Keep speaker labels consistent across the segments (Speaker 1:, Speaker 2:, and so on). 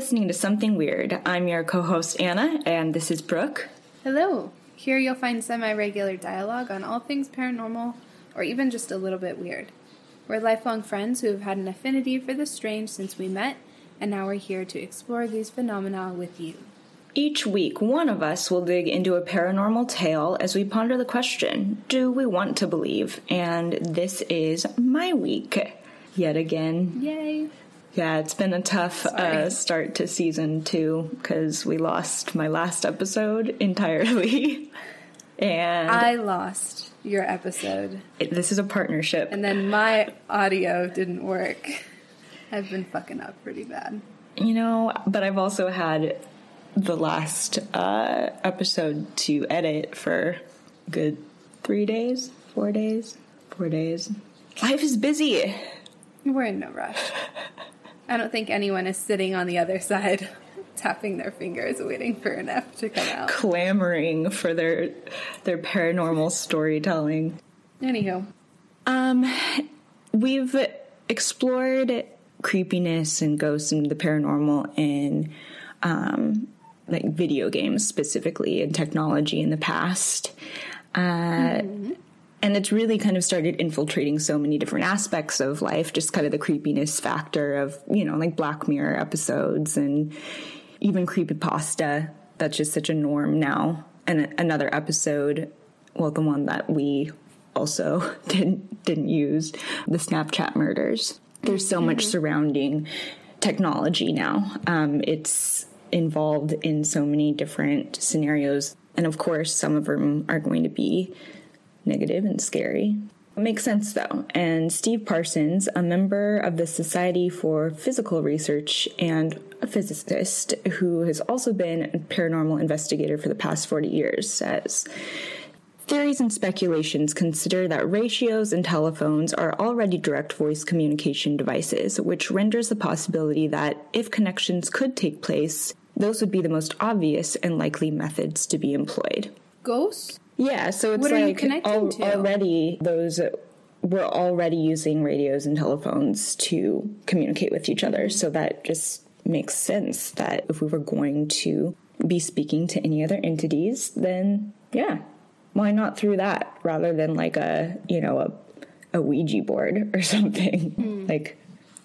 Speaker 1: Listening to Something Weird. I'm your co host, Anna, and this is Brooke.
Speaker 2: Hello. Here you'll find semi regular dialogue on all things paranormal or even just a little bit weird. We're lifelong friends who have had an affinity for the strange since we met, and now we're here to explore these phenomena with you.
Speaker 1: Each week, one of us will dig into a paranormal tale as we ponder the question Do we want to believe? And this is my week yet again.
Speaker 2: Yay!
Speaker 1: Yeah, it's been a tough uh, start to season two because we lost my last episode entirely. and
Speaker 2: I lost your episode.
Speaker 1: It, this is a partnership.
Speaker 2: And then my audio didn't work. I've been fucking up pretty bad.
Speaker 1: You know, but I've also had the last uh, episode to edit for good three days, four days, four days. Life is busy.
Speaker 2: We're in no rush. I don't think anyone is sitting on the other side tapping their fingers waiting for an F to come out.
Speaker 1: Clamoring for their their paranormal storytelling.
Speaker 2: Anywho.
Speaker 1: Um we've explored creepiness and ghosts and the paranormal in um like video games specifically and technology in the past. Uh, mm-hmm and it's really kind of started infiltrating so many different aspects of life just kind of the creepiness factor of you know like black mirror episodes and even creepy pasta that's just such a norm now. And another episode well the one that we also didn't didn't use the snapchat murders. There's so mm-hmm. much surrounding technology now. Um, it's involved in so many different scenarios. And of course some of them are going to be negative and scary. It makes sense though. And Steve Parsons, a member of the Society for Psychical Research and a physicist who has also been a paranormal investigator for the past 40 years, says Theories and speculations consider that radios and telephones are already direct voice communication devices, which renders the possibility that if connections could take place, those would be the most obvious and likely methods to be employed.
Speaker 2: Ghosts?
Speaker 1: Yeah, so it's like al- already those we're already using radios and telephones to communicate with each other. So that just makes sense that if we were going to be speaking to any other entities, then yeah, why not through that rather than like a, you know, a a Ouija board or something. Mm. Like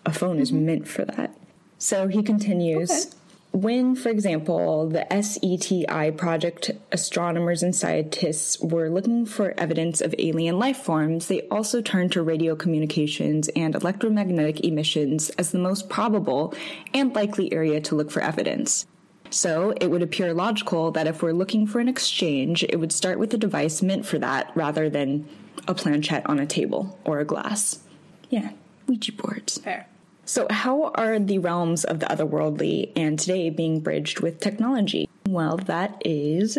Speaker 1: a phone mm-hmm. is meant for that. So he continues okay. When, for example, the SETI project astronomers and scientists were looking for evidence of alien life forms, they also turned to radio communications and electromagnetic emissions as the most probable and likely area to look for evidence. So, it would appear logical that if we're looking for an exchange, it would start with a device meant for that rather than a planchette on a table or a glass. Yeah, Ouija boards.
Speaker 2: Fair.
Speaker 1: So, how are the realms of the otherworldly and today being bridged with technology? Well, that is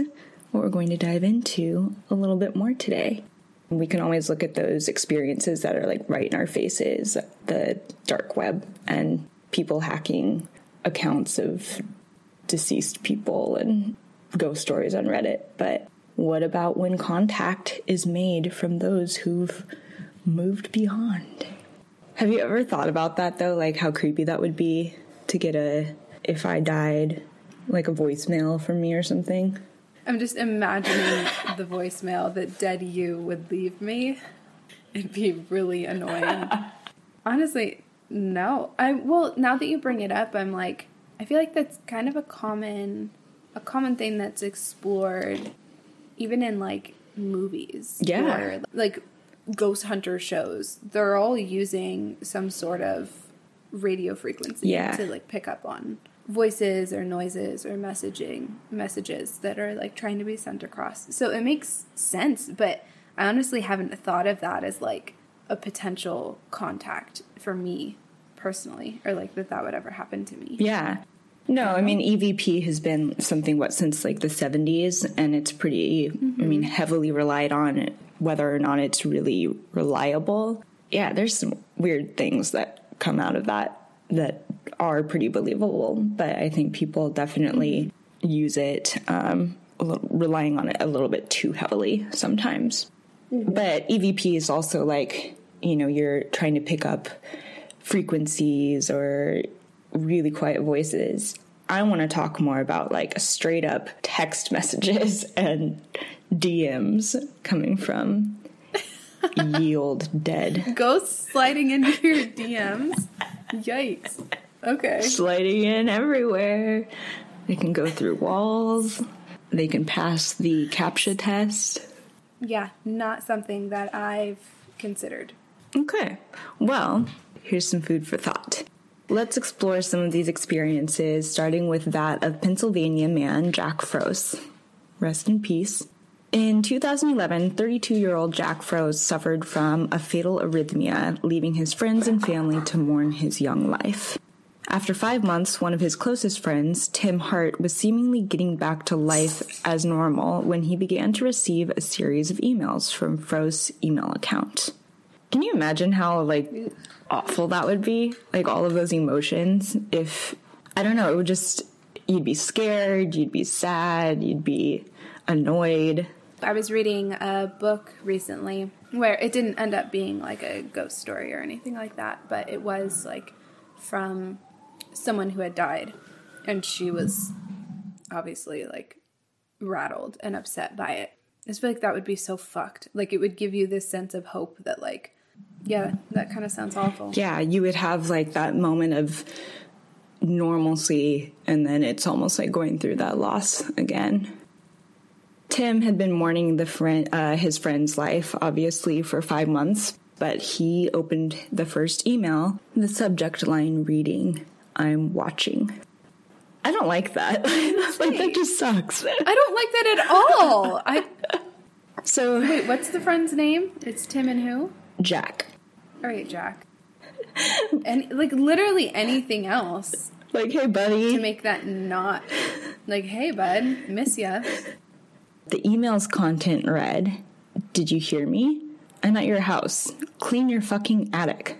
Speaker 1: what we're going to dive into a little bit more today. We can always look at those experiences that are like right in our faces the dark web and people hacking accounts of deceased people and ghost stories on Reddit. But what about when contact is made from those who've moved beyond? Have you ever thought about that though? Like how creepy that would be to get a if I died, like a voicemail from me or something?
Speaker 2: I'm just imagining the voicemail that dead you would leave me. It'd be really annoying. Honestly, no. I well, now that you bring it up, I'm like I feel like that's kind of a common a common thing that's explored even in like movies.
Speaker 1: Yeah.
Speaker 2: Or, like ghost hunter shows, they're all using some sort of radio frequency
Speaker 1: yeah.
Speaker 2: to like pick up on voices or noises or messaging messages that are like trying to be sent across. So it makes sense, but I honestly haven't thought of that as like a potential contact for me personally or like that that would ever happen to me.
Speaker 1: Yeah. No, I mean EVP has been something what since like the 70s and it's pretty mm-hmm. I mean heavily relied on whether or not it's really reliable. Yeah, there's some weird things that come out of that that are pretty believable, but I think people definitely use it, um, little, relying on it a little bit too heavily sometimes. Mm-hmm. But EVP is also like, you know, you're trying to pick up frequencies or really quiet voices. I want to talk more about like straight up text messages and DMs coming from yield dead.
Speaker 2: Ghosts sliding into your DMs. Yikes. Okay.
Speaker 1: Sliding in everywhere. They can go through walls. They can pass the CAPTCHA test.
Speaker 2: Yeah, not something that I've considered.
Speaker 1: Okay. Well, here's some food for thought. Let's explore some of these experiences, starting with that of Pennsylvania man Jack Froese. Rest in peace. In 2011, 32 year old Jack Froese suffered from a fatal arrhythmia, leaving his friends and family to mourn his young life. After five months, one of his closest friends, Tim Hart, was seemingly getting back to life as normal when he began to receive a series of emails from Froese's email account. Can you imagine how like awful that would be? Like all of those emotions if I don't know, it would just you'd be scared, you'd be sad, you'd be annoyed.
Speaker 2: I was reading a book recently where it didn't end up being like a ghost story or anything like that, but it was like from someone who had died and she was obviously like rattled and upset by it. I just feel like that would be so fucked. Like it would give you this sense of hope that like yeah, that kind of sounds awful.
Speaker 1: Yeah, you would have like that moment of normalcy and then it's almost like going through that loss again. Tim had been mourning the friend, uh, his friend's life, obviously, for five months, but he opened the first email, the subject line reading, I'm watching. I don't like that. like, that just sucks.
Speaker 2: I don't like that at all. I
Speaker 1: So,
Speaker 2: Wait, what's the friend's name? It's Tim and who?
Speaker 1: Jack.
Speaker 2: All right, Jack. And like literally anything else
Speaker 1: Like, hey, buddy.
Speaker 2: to make that not like, hey, bud, miss ya.
Speaker 1: The email's content read Did you hear me? I'm at your house. Clean your fucking attic.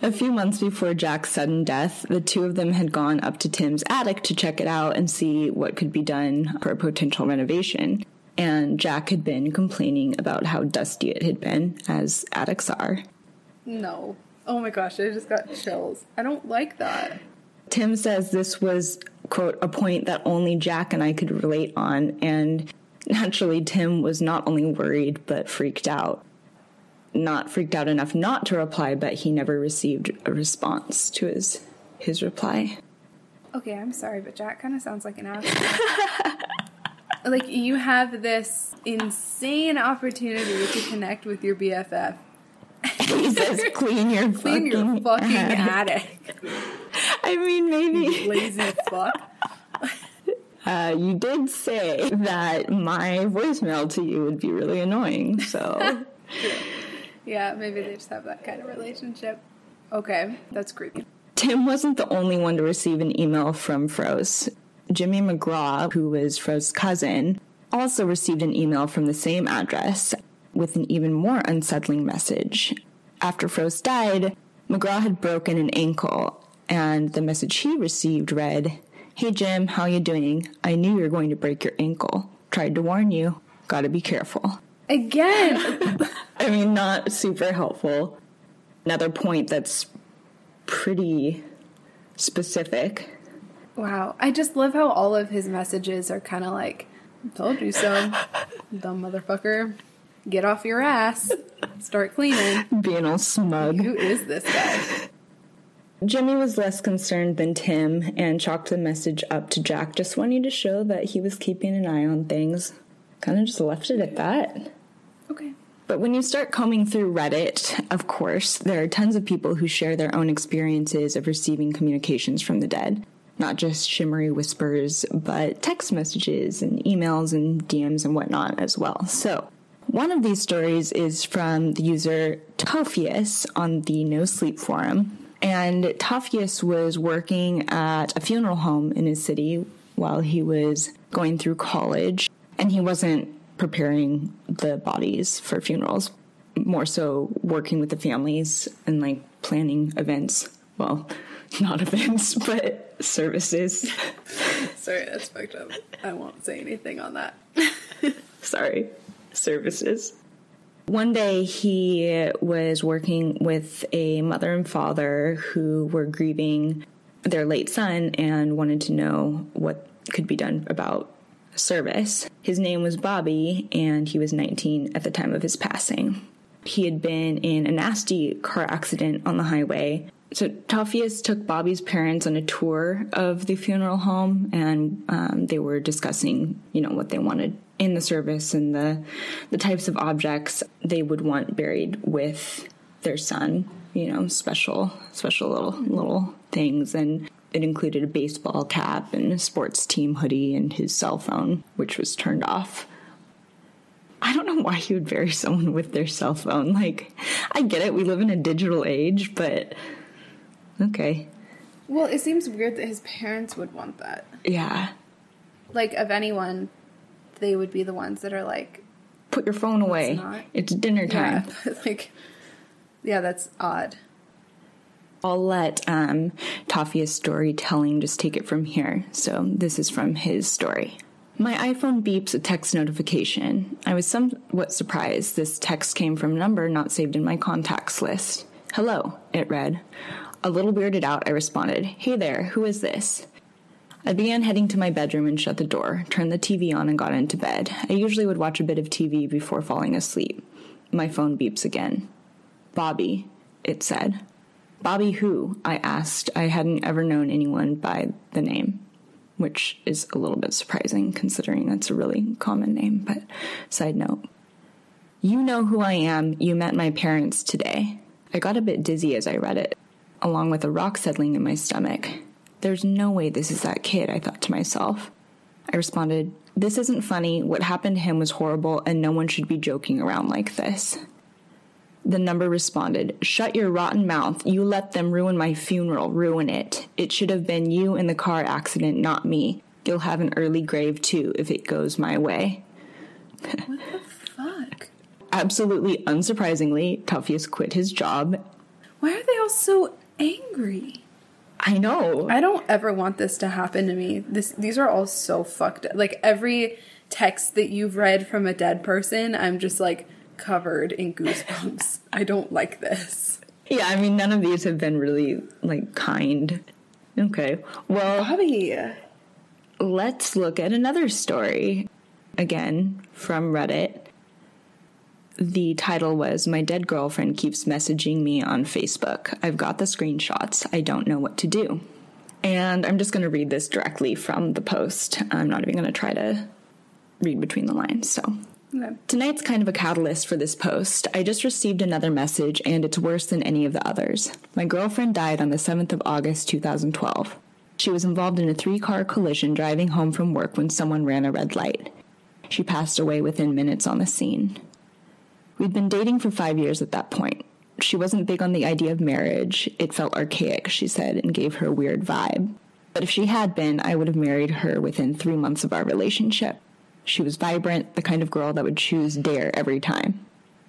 Speaker 1: A few months before Jack's sudden death, the two of them had gone up to Tim's attic to check it out and see what could be done for a potential renovation. And Jack had been complaining about how dusty it had been, as attics are.
Speaker 2: No. Oh my gosh, I just got chills. I don't like that.
Speaker 1: Tim says this was, quote, a point that only Jack and I could relate on, and naturally, Tim was not only worried, but freaked out. Not freaked out enough not to reply, but he never received a response to his, his reply.
Speaker 2: Okay, I'm sorry, but Jack kind of sounds like an asshole. like you have this insane opportunity to connect with your BFF.
Speaker 1: He says, clean your
Speaker 2: Clean
Speaker 1: fucking,
Speaker 2: your fucking
Speaker 1: attic."
Speaker 2: attic,
Speaker 1: I mean, maybe.
Speaker 2: lazy fuck.
Speaker 1: Uh, you did say that my voicemail to you would be really annoying, so.
Speaker 2: Yeah, maybe they just have that kind of relationship. Okay, that's creepy.
Speaker 1: Tim wasn't the only one to receive an email from Froese. Jimmy McGraw, who was Froese's cousin, also received an email from the same address with an even more unsettling message. After Froese died, McGraw had broken an ankle, and the message he received read, Hey Jim, how you doing? I knew you were going to break your ankle. Tried to warn you. Gotta be careful.
Speaker 2: Again,
Speaker 1: I mean, not super helpful. Another point that's pretty specific.
Speaker 2: wow. I just love how all of his messages are kind of like, "Told you so, dumb motherfucker. Get off your ass. Start cleaning."
Speaker 1: being all smug.
Speaker 2: Who is this guy?
Speaker 1: Jimmy was less concerned than Tim and chalked the message up to Jack, just wanting to show that he was keeping an eye on things. Kind of just left it at that.
Speaker 2: Okay.
Speaker 1: But when you start combing through Reddit, of course, there are tons of people who share their own experiences of receiving communications from the dead. Not just shimmery whispers, but text messages and emails and DMs and whatnot as well. So, one of these stories is from the user Tophius on the No Sleep Forum. And Tophius was working at a funeral home in his city while he was going through college. And he wasn't preparing the bodies for funerals, more so working with the families and like planning events. Well, not events, but services.
Speaker 2: Sorry, that's fucked up. I won't say anything on that.
Speaker 1: Sorry, services. One day he was working with a mother and father who were grieving their late son and wanted to know what could be done about service. His name was Bobby, and he was 19 at the time of his passing. He had been in a nasty car accident on the highway. So Tophius took Bobby's parents on a tour of the funeral home, and um, they were discussing, you know, what they wanted in the service and the the types of objects they would want buried with their son. You know, special special little little things, and it included a baseball cap and a sports team hoodie and his cell phone, which was turned off. I don't know why he would bury someone with their cell phone. Like, I get it, we live in a digital age, but okay.
Speaker 2: Well, it seems weird that his parents would want that.
Speaker 1: Yeah.
Speaker 2: Like, of anyone, they would be the ones that are like,
Speaker 1: Put your phone away.
Speaker 2: not.
Speaker 1: It's dinner time.
Speaker 2: yeah, like, yeah, that's odd.
Speaker 1: I'll let um, Tophius's storytelling just take it from here. So this is from his story. My iPhone beeps a text notification. I was somewhat surprised. This text came from a number not saved in my contacts list. Hello, it read. A little weirded out, I responded, Hey there, who is this? I began heading to my bedroom and shut the door, turned the TV on, and got into bed. I usually would watch a bit of TV before falling asleep. My phone beeps again. Bobby, it said. Bobby who? I asked. I hadn't ever known anyone by the name, which is a little bit surprising considering that's a really common name, but side note. You know who I am. You met my parents today. I got a bit dizzy as I read it, along with a rock settling in my stomach. There's no way this is that kid, I thought to myself. I responded, This isn't funny. What happened to him was horrible, and no one should be joking around like this. The number responded, Shut your rotten mouth. You let them ruin my funeral, ruin it. It should have been you in the car accident, not me. You'll have an early grave too if it goes my way.
Speaker 2: What the fuck.
Speaker 1: Absolutely unsurprisingly, Tophius quit his job.
Speaker 2: Why are they all so angry?
Speaker 1: I know.
Speaker 2: I don't ever want this to happen to me. This these are all so fucked. up. Like every text that you've read from a dead person, I'm just like covered in goosebumps. I don't like this.
Speaker 1: Yeah, I mean, none of these have been really, like, kind. Okay. Well,
Speaker 2: Bobby.
Speaker 1: let's look at another story. Again, from Reddit. The title was My Dead Girlfriend Keeps Messaging Me on Facebook. I've got the screenshots. I don't know what to do. And I'm just going to read this directly from the post. I'm not even going to try to read between the lines. So,
Speaker 2: Okay.
Speaker 1: Tonight's kind of a catalyst for this post. I just received another message, and it's worse than any of the others. My girlfriend died on the 7th of August 2012. She was involved in a three car collision driving home from work when someone ran a red light. She passed away within minutes on the scene. We'd been dating for five years at that point. She wasn't big on the idea of marriage. It felt archaic, she said, and gave her a weird vibe. But if she had been, I would have married her within three months of our relationship. She was vibrant, the kind of girl that would choose dare every time.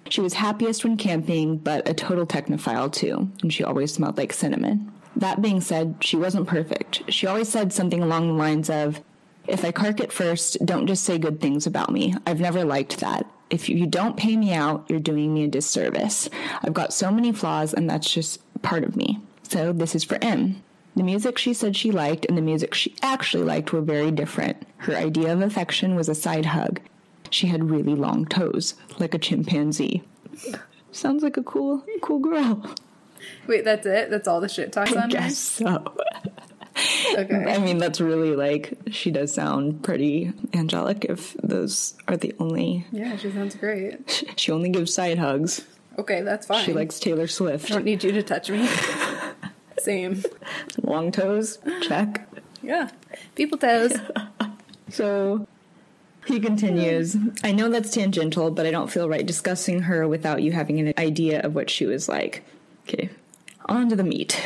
Speaker 1: She was happiest when camping, but a total technophile too, and she always smelled like cinnamon. That being said, she wasn't perfect. She always said something along the lines of, If I cark it first, don't just say good things about me. I've never liked that. If you don't pay me out, you're doing me a disservice. I've got so many flaws, and that's just part of me. So this is for Em. The music she said she liked and the music she actually liked were very different. Her idea of affection was a side hug. She had really long toes, like a chimpanzee. Sounds like a cool, cool girl.
Speaker 2: Wait, that's it? That's all the shit talks
Speaker 1: I
Speaker 2: on
Speaker 1: guess so.
Speaker 2: Okay.
Speaker 1: I mean, that's really like, she does sound pretty angelic if those are the only.
Speaker 2: Yeah, she sounds great.
Speaker 1: She only gives side hugs.
Speaker 2: Okay, that's fine.
Speaker 1: She likes Taylor Swift.
Speaker 2: I don't need you to touch me. Same.
Speaker 1: Long toes, check.
Speaker 2: Yeah. People toes.
Speaker 1: So he continues I know that's tangential, but I don't feel right discussing her without you having an idea of what she was like. Okay, on to the meat.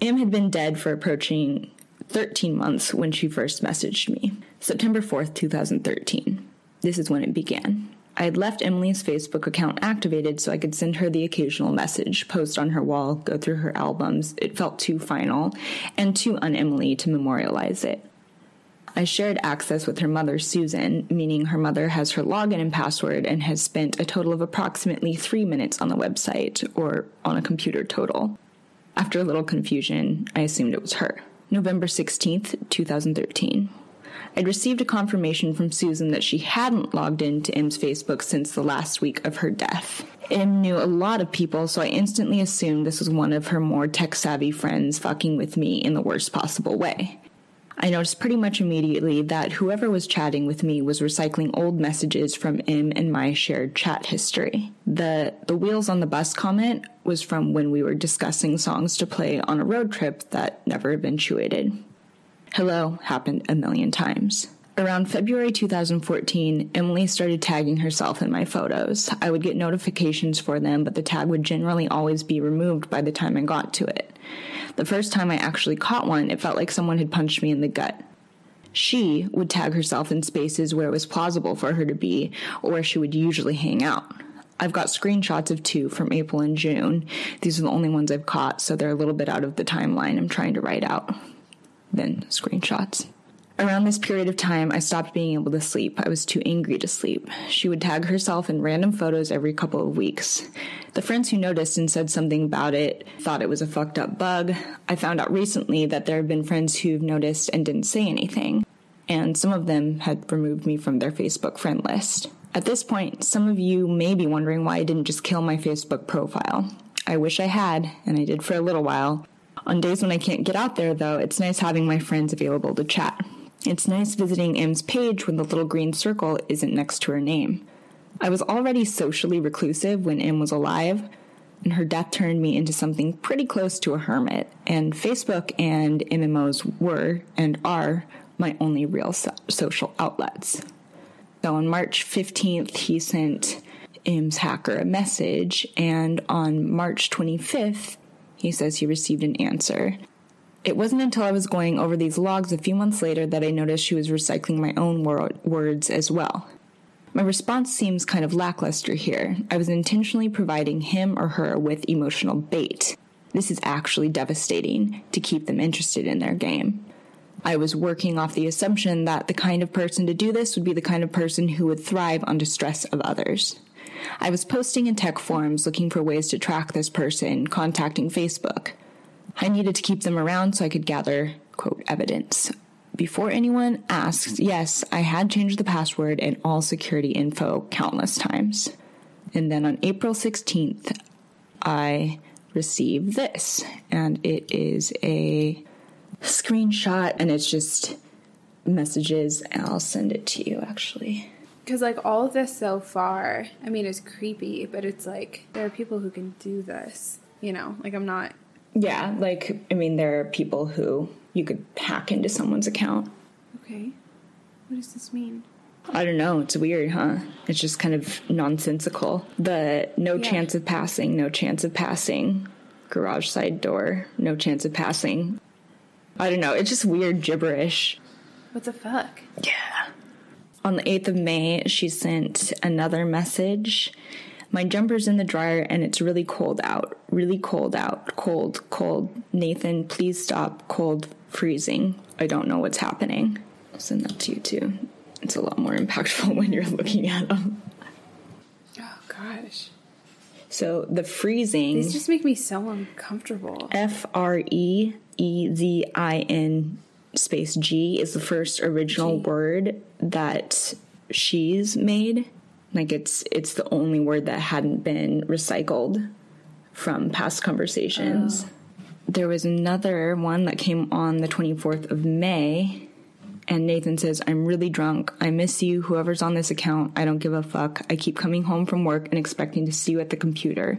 Speaker 1: Em had been dead for approaching 13 months when she first messaged me. September 4th, 2013. This is when it began. I had left Emily's Facebook account activated so I could send her the occasional message, post on her wall, go through her albums. It felt too final and too un Emily to memorialize it. I shared access with her mother, Susan, meaning her mother has her login and password and has spent a total of approximately three minutes on the website, or on a computer total. After a little confusion, I assumed it was her. November 16th, 2013. I'd received a confirmation from Susan that she hadn't logged into Em's Facebook since the last week of her death. Im knew a lot of people, so I instantly assumed this was one of her more tech savvy friends fucking with me in the worst possible way. I noticed pretty much immediately that whoever was chatting with me was recycling old messages from Em and my shared chat history. The the wheels on the bus comment was from when we were discussing songs to play on a road trip that never eventuated. Hello happened a million times. Around February 2014, Emily started tagging herself in my photos. I would get notifications for them, but the tag would generally always be removed by the time I got to it. The first time I actually caught one, it felt like someone had punched me in the gut. She would tag herself in spaces where it was plausible for her to be or where she would usually hang out. I've got screenshots of two from April and June. These are the only ones I've caught, so they're a little bit out of the timeline I'm trying to write out. Then screenshots. Around this period of time, I stopped being able to sleep. I was too angry to sleep. She would tag herself in random photos every couple of weeks. The friends who noticed and said something about it thought it was a fucked up bug. I found out recently that there have been friends who've noticed and didn't say anything, and some of them had removed me from their Facebook friend list. At this point, some of you may be wondering why I didn't just kill my Facebook profile. I wish I had, and I did for a little while. On days when I can't get out there, though, it's nice having my friends available to chat. It's nice visiting Em's page when the little green circle isn't next to her name. I was already socially reclusive when Im was alive, and her death turned me into something pretty close to a hermit, and Facebook and MMOs were and are my only real so- social outlets. So on March 15th, he sent Em's hacker a message, and on March 25th, he says he received an answer. It wasn't until I was going over these logs a few months later that I noticed she was recycling my own wor- words as well. My response seems kind of lackluster here. I was intentionally providing him or her with emotional bait. This is actually devastating to keep them interested in their game. I was working off the assumption that the kind of person to do this would be the kind of person who would thrive under stress of others. I was posting in tech forums looking for ways to track this person, contacting Facebook. I needed to keep them around so I could gather, quote, evidence. Before anyone asks, yes, I had changed the password and all security info countless times. And then on April 16th, I received this, and it is a screenshot, and it's just messages, and I'll send it to you actually.
Speaker 2: Because, like, all of this so far, I mean, it's creepy, but it's like there are people who can do this. You know, like, I'm not.
Speaker 1: Yeah, like, I mean, there are people who you could hack into someone's account.
Speaker 2: Okay. What does this mean?
Speaker 1: I don't know. It's weird, huh? It's just kind of nonsensical. The no
Speaker 2: Yeah.
Speaker 1: chance of passing, no chance of passing, garage side door, no chance of passing. I don't know. It's just weird gibberish.
Speaker 2: What the fuck?
Speaker 1: Yeah. On the 8th of May, she sent another message. My jumper's in the dryer and it's really cold out. Really cold out. Cold, cold. Nathan, please stop. Cold, freezing. I don't know what's happening. I'll send that to you too. It's a lot more impactful when you're looking at them.
Speaker 2: Oh, gosh.
Speaker 1: So the freezing.
Speaker 2: These just make me so uncomfortable.
Speaker 1: F R E E Z I N space G is the first original
Speaker 2: G.
Speaker 1: word that she's made. Like it's it's the only word that hadn't been recycled from past conversations. Oh. There was another one that came on the 24th of May and Nathan says, I'm really drunk. I miss you. Whoever's on this account, I don't give a fuck. I keep coming home from work and expecting to see you at the computer.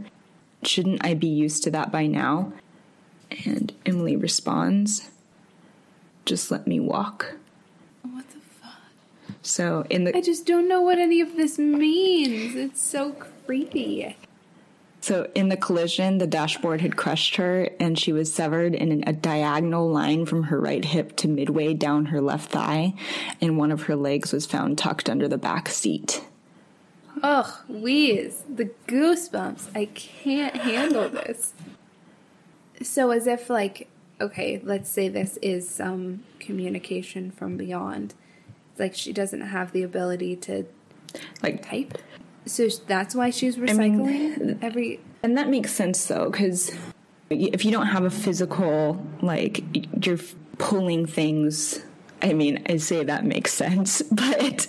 Speaker 1: Shouldn't I be used to that by now? And Emily responds, Just let me walk.
Speaker 2: What the fuck?
Speaker 1: So in the I
Speaker 2: just don't know what any of this means. It's so creepy.
Speaker 1: so in the collision, the dashboard had crushed her, and she was severed in a diagonal line from her right hip to midway down her left thigh, and one of her legs was found tucked under the back seat.
Speaker 2: Ugh, wheeze. The goosebumps. I can't handle this. So, as if, like, okay, let's say this is some communication from beyond. It's like she doesn't have the ability to
Speaker 1: Like
Speaker 2: type. So that's why she's
Speaker 1: mean,
Speaker 2: recycling every.
Speaker 1: And that makes sense though, because if you don't have a physical, like you're pulling things. I mean, I say that makes sense, but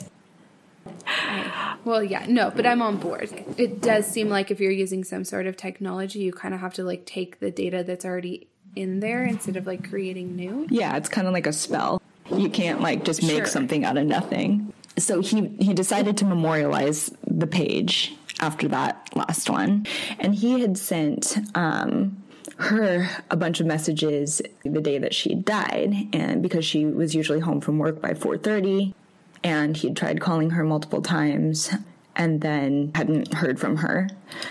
Speaker 2: well, yeah, no, but I'm on board. It does seem like if you're using some sort of technology, you kind of have to like take the data that's already in there instead of like creating new.
Speaker 1: Yeah, it's kind of like a spell. You can't like just make
Speaker 2: Sure.
Speaker 1: something out of nothing. So he he decided to memorialize the page after that last one, and he had sent um, her a bunch of messages the day that she died, and because she was usually home from work by four thirty, and he'd tried calling her multiple times and then hadn't heard from her.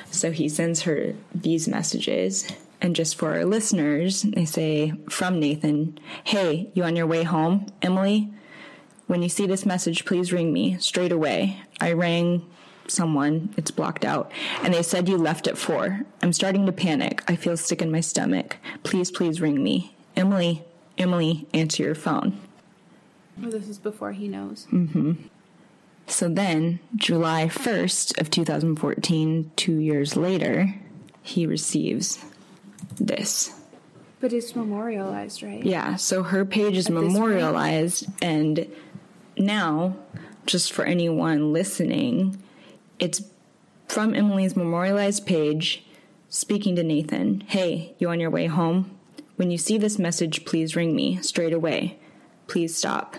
Speaker 1: So he sends her these messages. And just for our listeners, they say from Nathan, Hey, you on your way home, Emily? When you see this message, please ring me straight away. I rang someone, it's blocked out, and they said you left at four. I'm starting to panic. I feel sick in my stomach. Please, please ring me. Emily, Emily, answer your phone.
Speaker 2: Well, this is before he knows. Mm-hmm.
Speaker 1: So then, July 1st of 2014, two years later, he receives this.
Speaker 2: But it's memorialized, right?
Speaker 1: Yeah, so her page is
Speaker 2: At
Speaker 1: memorialized, and now, just for anyone listening, it's from Emily's memorialized page speaking to Nathan. Hey, you on your way home? When you see this message, please ring me straight away. Please stop.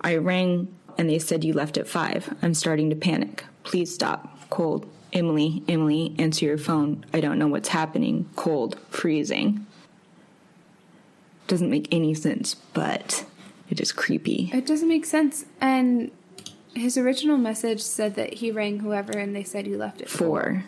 Speaker 1: I rang and they said you left at five. I'm starting to panic. Please stop. Cold. Emily, Emily, answer your phone. I don't know what's happening. Cold. Freezing. Doesn't make any sense, but it is creepy.
Speaker 2: It doesn't make sense. And his original message said that he rang whoever and they said you left it. Four.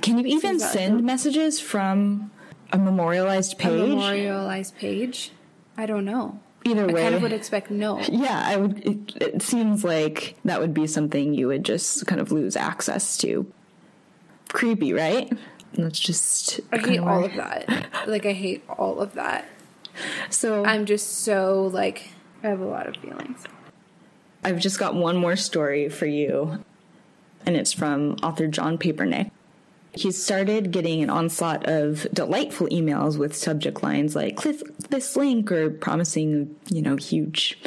Speaker 1: Can you even send messages from a memorialized
Speaker 2: A
Speaker 1: page?
Speaker 2: memorialized page? I don't know.
Speaker 1: Either way, I
Speaker 2: kind of would expect no.
Speaker 1: Yeah, I would. It, it seems like that would be something you would just kind of lose access to. Creepy, right? That's just.
Speaker 2: I
Speaker 1: kinda
Speaker 2: hate all
Speaker 1: where-
Speaker 2: of that. Like I hate all of that.
Speaker 1: So
Speaker 2: I'm just so like I have a lot of feelings.
Speaker 1: I've just got one more story for you, and it's from author Jon Papernick. He started getting an onslaught of delightful emails with subject lines like "click this link" or promising, you know, huge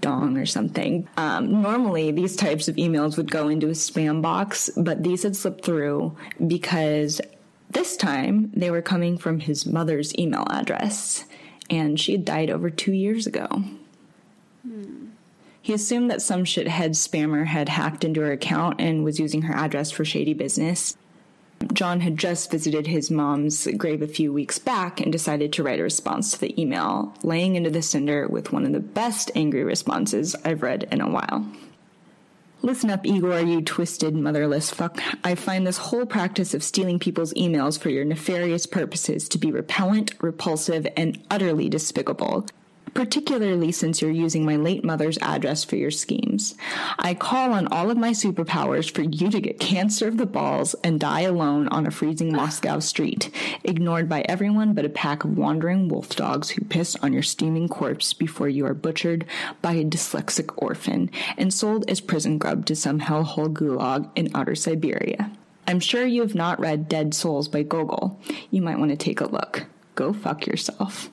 Speaker 1: dong or something. Um, normally, these types of emails would go into a spam box, but these had slipped through because this time they were coming from his mother's email address, and she had died over two years ago. He assumed that some shithead spammer had hacked into her account and was using her address for shady business. Jon had just visited his mom's grave a few weeks back and decided to write a response to the email, laying into the cinder with one of the best angry responses I've read in a while. Listen up, Igor, you twisted motherless fuck. I find this whole practice of stealing people's emails for your nefarious purposes to be repellent, repulsive, and utterly despicable. Particularly since you're using my late mother's address for your schemes. I call on all of my superpowers for you to get cancer of the balls and die alone on a freezing Moscow street, ignored by everyone but a pack of wandering wolf dogs who piss on your steaming corpse before you are butchered by a dyslexic orphan and sold as prison grub to some hellhole gulag in outer Siberia. I'm sure you have not read Dead Souls by Gogol. You might want to take a look. Go fuck yourself.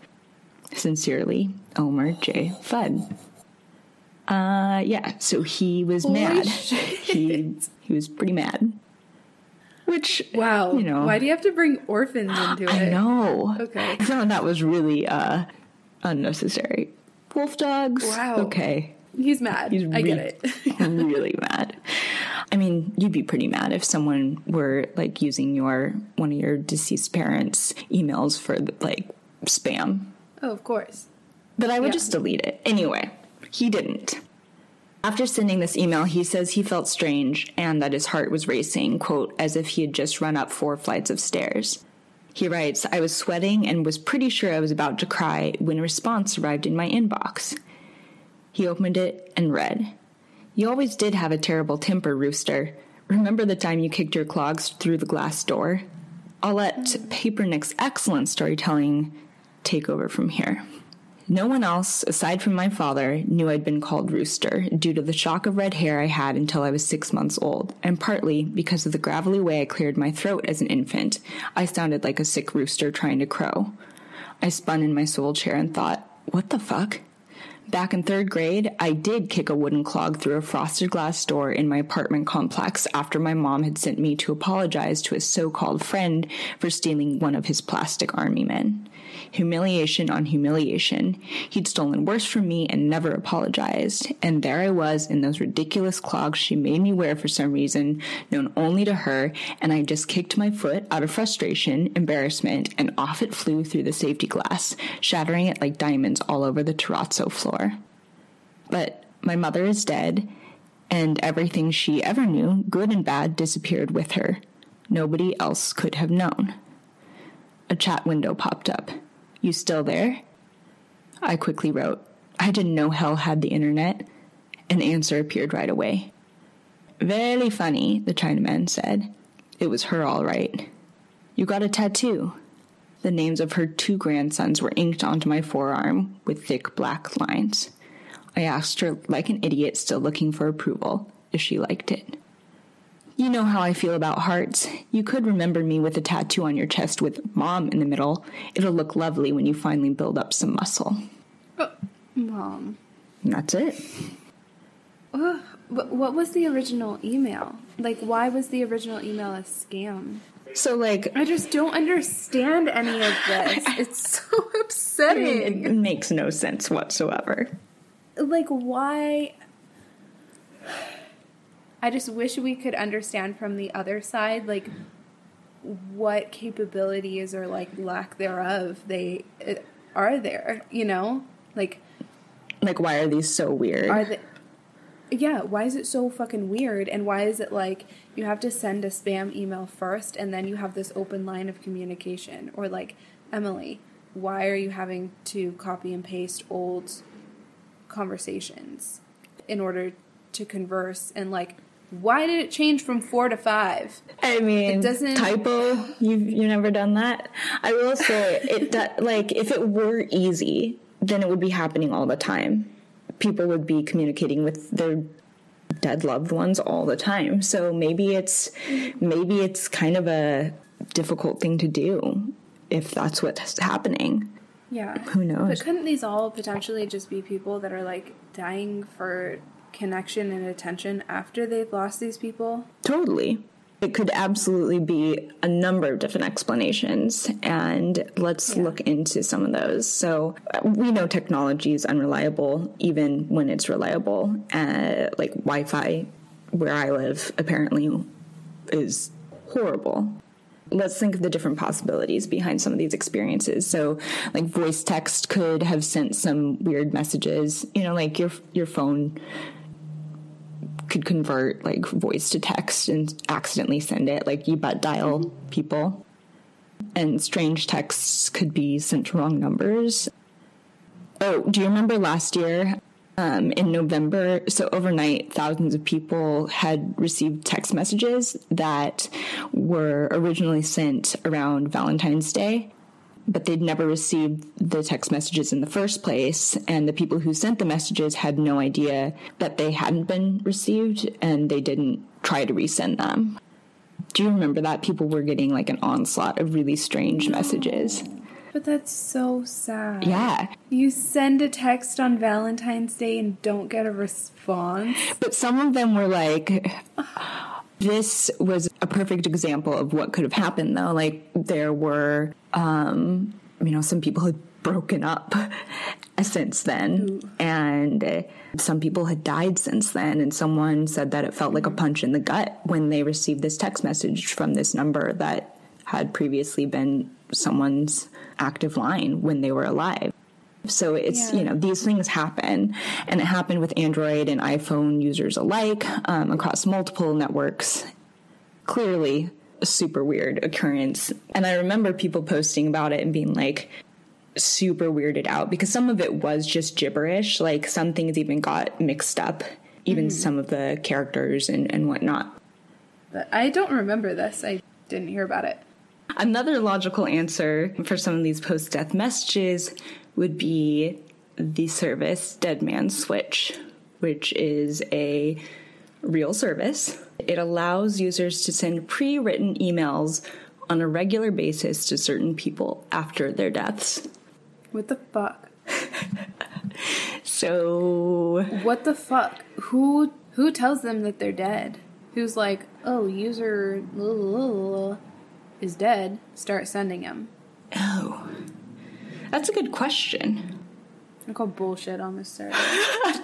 Speaker 1: Sincerely, Elmer J. Fudd. Uh, yeah, so he was
Speaker 2: Holy
Speaker 1: mad.
Speaker 2: shit.
Speaker 1: He he was pretty mad. Which
Speaker 2: Wow.
Speaker 1: you know,
Speaker 2: Why do you have to bring orphans into it?
Speaker 1: I know.
Speaker 2: Okay.
Speaker 1: I found that was really uh unnecessary. Wolf dogs.
Speaker 2: Wow.
Speaker 1: Okay.
Speaker 2: He's mad.
Speaker 1: He's
Speaker 2: I
Speaker 1: re-
Speaker 2: get it.
Speaker 1: really mad. I mean, you'd be pretty mad if someone were like using your one of your deceased parents' emails for like spam.
Speaker 2: Oh, of course.
Speaker 1: But I would
Speaker 2: Yeah.
Speaker 1: just delete it. Anyway, he didn't. After sending this email, he says he felt strange and that his heart was racing, quote, as if he had just run up four flights of stairs. He writes, I was sweating and was pretty sure I was about to cry when a response arrived in my inbox. He opened it and read, You always did have a terrible temper, Rooster. Remember the time you kicked your clogs through the glass door? I'll let Papernick's excellent storytelling take over from here. No one else, aside from my father, knew I'd been called Rooster due to the shock of red hair I had until I was six months old, and partly because of the gravelly way I cleared my throat as an infant. I sounded like a sick rooster trying to crow. I spun in my swivel chair and thought, what the fuck? Back in third grade, I did kick a wooden clog through a frosted glass door in my apartment complex after my mom had sent me to apologize to a so called friend for stealing one of his plastic army men. Humiliation on humiliation. He'd stolen worse from me and never apologized. And there I was in those ridiculous clogs she made me wear for some reason, known only to her, and I just kicked my foot out of frustration, embarrassment, and off it flew through the safety glass, shattering it like diamonds all over the terrazzo floor. But my mother is dead, and everything she ever knew, good and bad, disappeared with her. Nobody else could have known. A chat window popped up. You still there? I quickly wrote, I didn't know hell had the internet. An answer appeared right away. Very funny, the Chinaman said. It was her, all right. You got a tattoo. The names of her two grandsons were inked onto my forearm with thick black lines. I asked her, like an idiot still looking for approval, if she liked it. You know how I feel about hearts. You could remember me with a tattoo on your chest with mom in the middle. It'll look lovely when you finally build up some muscle.
Speaker 2: Oh, mom.
Speaker 1: And that's it.
Speaker 2: Ugh. What what was the original email? Like, why was the original email a scam?
Speaker 1: So, like,
Speaker 2: I just don't understand any of this. It's so
Speaker 1: I mean,
Speaker 2: upsetting.
Speaker 1: it makes no sense whatsoever.
Speaker 2: like why I just wish we could understand from the other side like what capabilities or like lack thereof they uh, are there, you know? Like
Speaker 1: Like, why are these so weird?
Speaker 2: are they yeah, why is it so fucking weird? And why is it like you have to send a spam email first and then you have this open line of communication? Or like, Emily, why are you having to copy and paste old conversations in order to converse? And like, why did it change from four to five?
Speaker 1: I mean,
Speaker 2: It doesn't-
Speaker 1: typo. You've you've never done that. I will say it. Do, like if it were easy, then it would be happening all the time. People would be communicating with their dead loved ones all the time. So maybe it's maybe it's kind of a difficult thing to do if that's what's happening.
Speaker 2: Yeah.
Speaker 1: Who knows?
Speaker 2: But couldn't these all potentially just be people that are like dying for connection and attention after they've lost these people?
Speaker 1: Totally. It could absolutely be a number of different explanations, and let's
Speaker 2: Yeah.
Speaker 1: look into some of those. So, uh, we know technology is unreliable, even when it's reliable. Uh, like Wi Fi, where I live, apparently is horrible. Let's think of the different possibilities behind some of these experiences. So, like voice text could have sent some weird messages. You know, like your your phone could convert like voice to text and accidentally send it, like you butt dial people. And strange texts could be sent to wrong numbers. Oh, do you remember last year um, in November? So, overnight, thousands of people had received text messages that were originally sent around Valentine's Day but they'd never received the text messages in the first place. And the people who sent the messages had no idea that they hadn't been received and they didn't try to resend them. Do you remember that? People were getting like an onslaught of really strange messages.
Speaker 2: But that's so sad.
Speaker 1: Yeah.
Speaker 2: You send a text on Valentine's Day and don't get a response.
Speaker 1: But some of them were like, this was a perfect example of what could have happened though. Like there were, um, you know, some people had broken up since then and uh, some people had died since then and someone said that it felt like a punch in the gut when they received this text message from this number that had previously been someone's active line when they were alive so it's
Speaker 2: Yeah.
Speaker 1: you know these things happen and it happened with android and iphone users alike um, across multiple networks clearly a super weird occurrence and i remember people posting about it and being like super weirded out because some of it was just gibberish like some things even got mixed up even some of the characters and, and whatnot
Speaker 2: But I don't remember this. I didn't hear about it.
Speaker 1: Another logical answer for some of these post death messages would be the service Dead Man Switch, which is a real service. It allows users to send pre written emails on a regular basis to certain people after their deaths.
Speaker 2: What the fuck?
Speaker 1: so
Speaker 2: What the fuck? Who who tells them that they're dead? Who's like, oh, user is dead. Start sending him.
Speaker 1: oh, that's a good question.
Speaker 2: I call bullshit on this server.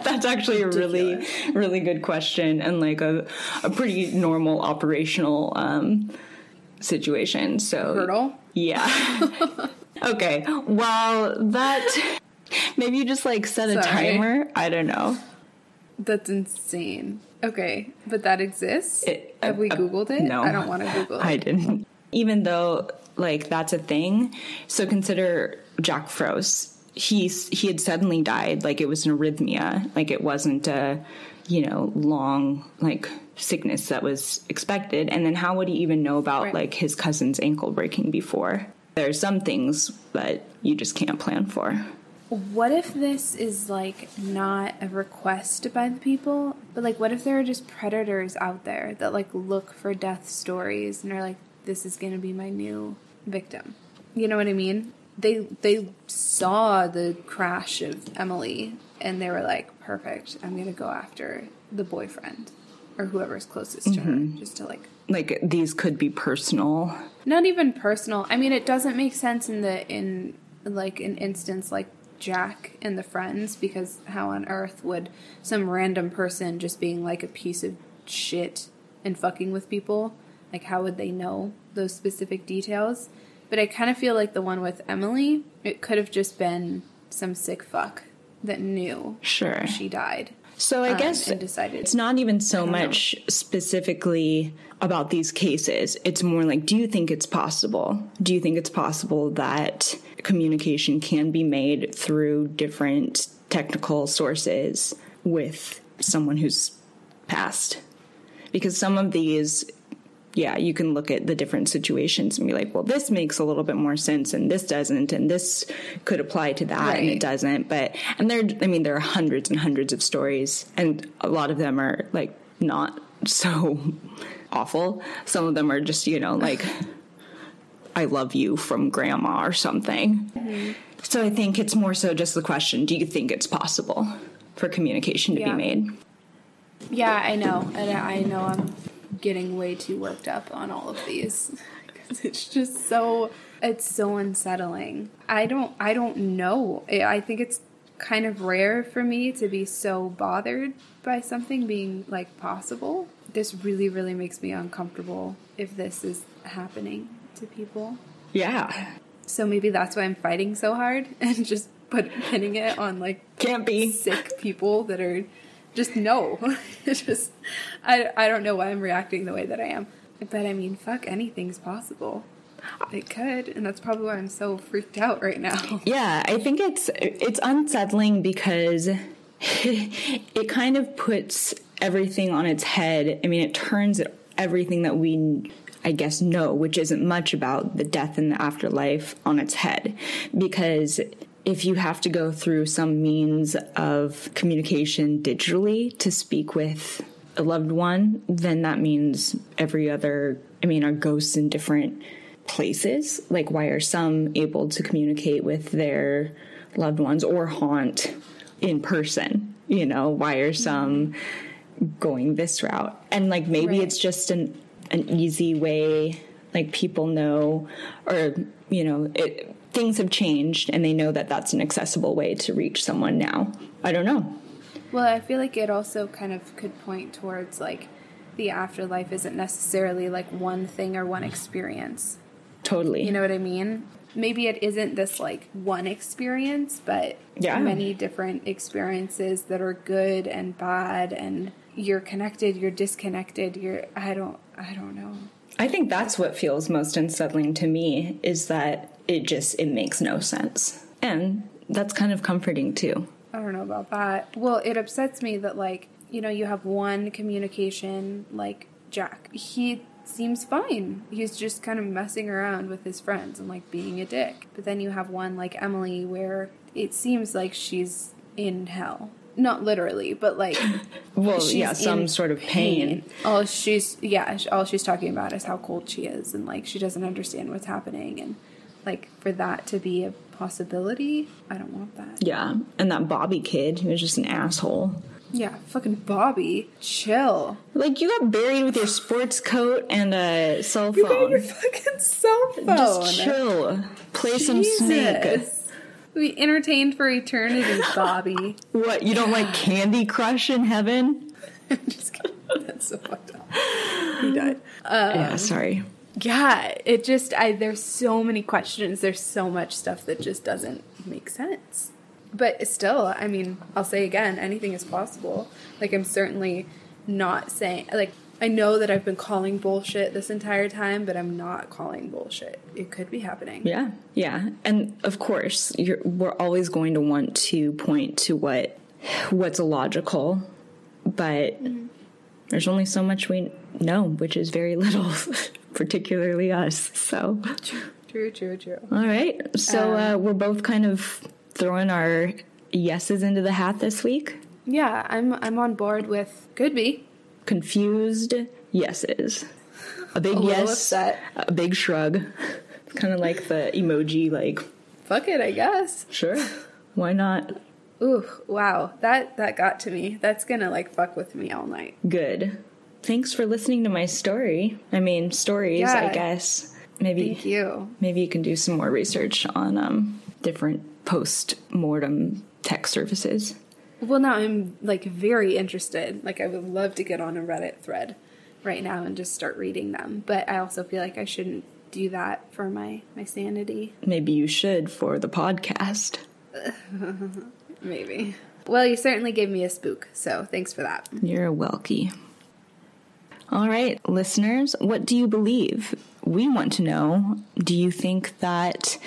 Speaker 1: That's actually a really, really good question and like a, a pretty normal operational um, situation. So
Speaker 2: Hurdle.
Speaker 1: Yeah. okay. Well, that maybe you just like set a
Speaker 2: Sorry.
Speaker 1: timer. I don't know.
Speaker 2: That's insane. Okay, but that exists.
Speaker 1: It-
Speaker 2: Have we googled it?
Speaker 1: no.
Speaker 2: I don't want to Google it.
Speaker 1: I didn't. Even though like that's a thing, so consider Jack Froese. He he had suddenly died. Like it was an arrhythmia. Like it wasn't a you know long like sickness that was expected. And then how would he even know about
Speaker 2: Right.
Speaker 1: like his cousin's ankle breaking before? There are some things that you just can't plan for.
Speaker 2: What if this is like not a request by the people, but like what if there are just predators out there that like look for death stories and are like, this is gonna be my new victim? You know what I mean? They they saw the crash of Emily and they were like, perfect, I'm gonna go after the boyfriend or whoever's closest to her, mm-hmm. just to like
Speaker 1: Like these could be personal.
Speaker 2: not even personal. I mean, it doesn't make sense in the in like an instance like Jack and the friends because how on earth would some random person just being like a piece of shit and fucking with people like how would they know those specific details? But I kind of feel like the one with Emily, it could have just been some sick fuck that knew
Speaker 1: Sure.
Speaker 2: she died.
Speaker 1: So I
Speaker 2: um,
Speaker 1: guess
Speaker 2: decided-
Speaker 1: it's not even so
Speaker 2: don't know.
Speaker 1: much specifically about these cases. It's more like, do you think it's possible? Do you think it's possible that communication can be made through different technical sources with someone who's passed? Because some of these yeah, you can look at the different situations and be like, well, this makes a little bit more sense and this doesn't, and this could apply to that and it doesn't. But, and there, I mean, there are hundreds and hundreds of stories, and a lot of them are like not so awful. Some of them are just, you know, like, I love you from grandma or something. Mm-hmm. So I think it's more so just the question do you think it's possible for communication to
Speaker 2: Yeah.
Speaker 1: be made?
Speaker 2: Yeah, I know. And I know I'm getting way too worked up on all of these. 'Cause it's just so it's so unsettling. I don't I don't know. I I think it's kind of rare for me to be so bothered by something being like possible. This really really makes me uncomfortable if this is happening to people.
Speaker 1: Yeah.
Speaker 2: So maybe that's why I'm fighting so hard and just put pinning it on like
Speaker 1: Can't be.
Speaker 2: sick people that are just no. Just I I don't know why I'm reacting the way that I am. But I mean, fuck, anything's possible. It could, and that's probably why I'm so freaked out right now.
Speaker 1: Yeah, I think it's it's unsettling because it kind of puts everything on its head. I mean, it turns everything that we I guess know, which isn't much about the death and the afterlife on its head because if you have to go through some means of communication digitally to speak with a loved one, then that means every other, I mean, are ghosts in different places? Like, why are some able to communicate with their loved ones or haunt in person? You know, why are some going this route? And like, maybe
Speaker 2: Right.
Speaker 1: it's just an an easy way. Like people know, or you know, it, things have changed, and they know that that's an accessible way to reach someone now. I don't know.
Speaker 2: Well, I feel like it also kind of could point towards like the afterlife isn't necessarily like one thing or one experience.
Speaker 1: Totally.
Speaker 2: You know what I mean? Maybe it isn't this like one experience, but
Speaker 1: Yeah.
Speaker 2: many different experiences that are good and bad and you're connected, you're disconnected, you're I don't I don't know.
Speaker 1: I think that's what feels most unsettling to me is that it just it makes no sense. And that's kind of comforting too.
Speaker 2: I don't know about that. Well, it upsets me that like, you know, you have one communication like Jack. He seems fine. He's just kind of messing around with his friends and like being a dick. But then you have one like Emily where it seems like she's in hell. Not literally, but like
Speaker 1: Well,
Speaker 2: she's
Speaker 1: yeah, some sort of pain.
Speaker 2: All she's yeah, all she's talking about is how cold she is and like she doesn't understand what's happening and like for that to be a possibility. I don't want that.
Speaker 1: Yeah, and that Bobby kid who was just an asshole.
Speaker 2: Yeah, fucking Bobby, chill.
Speaker 1: Like you got buried with your sports coat and a cell phone.
Speaker 2: You got your fucking cell phone.
Speaker 1: Just chill. Play some Snake.
Speaker 2: We entertained for eternity, Bobby.
Speaker 1: What, you don't like Candy Crush in heaven?
Speaker 2: Just kidding. That's so fucked up. He died.
Speaker 1: yeah, sorry.
Speaker 2: Yeah, it just I there's so many questions. There's so much stuff that just doesn't make sense. But still, I mean, I'll say again, anything is possible. Like I'm certainly not saying like I know that I've been calling bullshit this entire time, but I'm not calling bullshit. It could be happening.
Speaker 1: Yeah, yeah, and of course, you're, we're always going to want to point to what what's illogical, but mm-hmm. there's only so much we know, which is very little, particularly us. So,
Speaker 2: True, true, true. true.
Speaker 1: all right, so uh, we're both kind of throwing our yeses into the hat this week.
Speaker 2: Yeah, I'm I'm on board with could be.
Speaker 1: Confused yeses, a big
Speaker 2: A
Speaker 1: yes,
Speaker 2: upset.
Speaker 1: a big shrug. It's kind of like the emoji, like
Speaker 2: Fuck it, I guess.
Speaker 1: sure, why not?
Speaker 2: Ooh, wow. That that got to me. That's gonna like fuck with me all night.
Speaker 1: Good. Thanks for listening to my story. I mean, stories, I guess. Maybe
Speaker 2: Thank you.
Speaker 1: maybe you can do some more research on um, different post-mortem tech services.
Speaker 2: Well, now I'm like very interested. Like, I would love to get on a Reddit thread right now and just start reading them. But I also feel like I shouldn't do that for my my sanity.
Speaker 1: Maybe you should for the podcast.
Speaker 2: Maybe. Well, you certainly gave me a spook, so thanks for that.
Speaker 1: You're a welkie. All right, listeners, what do you believe? We want to know do you think that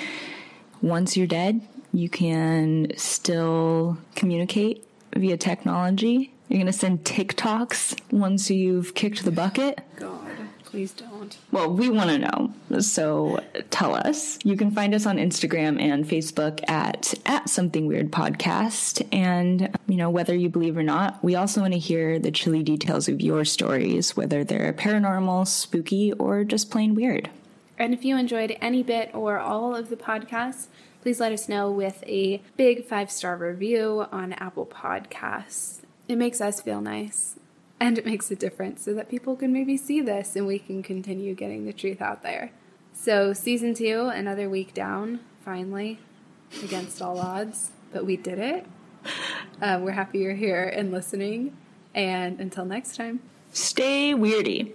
Speaker 1: once you're dead, you can still communicate via technology? You're going to send TikToks once you've kicked the bucket?
Speaker 2: God, please don't.
Speaker 1: Well, we want to know. So tell us. You can find us on Instagram and Facebook at at something weird podcast. And you know whether you believe or not, we also want to hear the chilly details of your stories, whether they're paranormal, spooky, or just plain weird.
Speaker 2: And if you enjoyed any bit or all of the podcasts, please let us know with a big five star review on Apple Podcasts. It makes us feel nice and it makes a difference so that people can maybe see this and we can continue getting the truth out there. So, season two, another week down, finally, against all odds, but we did it. Uh, we're happy you're here and listening. And until next time.
Speaker 1: Stay weirdy.